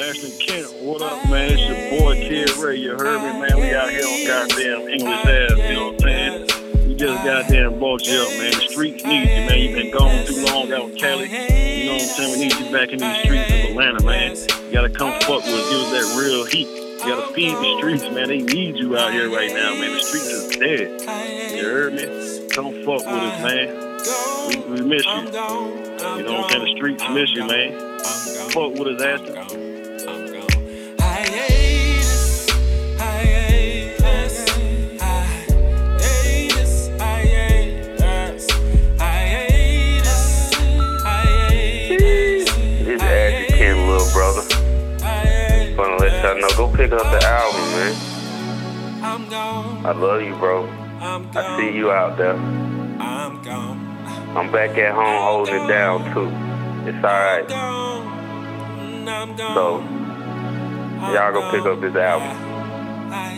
Ashton Kent, what up, man? It's your boy Kid Ray. You heard me, man. We out here on goddamn English ass, you know what I'm saying? We just goddamn bought you up, man. The streets need you, man. You been gone too long out in Cali. You know what I'm saying? We need you back in these streets of Atlanta, man. You gotta come fuck with us. Give us that real heat. You gotta feed the streets, man. They need you out here right now, man. The streets is dead. You heard me? Come fuck with us, man. We, we miss you. You know what I'm saying? The streets miss you, man. Fuck with us, Ashton. Y'all know, go pick up the album, man. I love you, bro. I see you out there. I'm back at home holding it down too. It's alright. So, y'all go pick up this album. I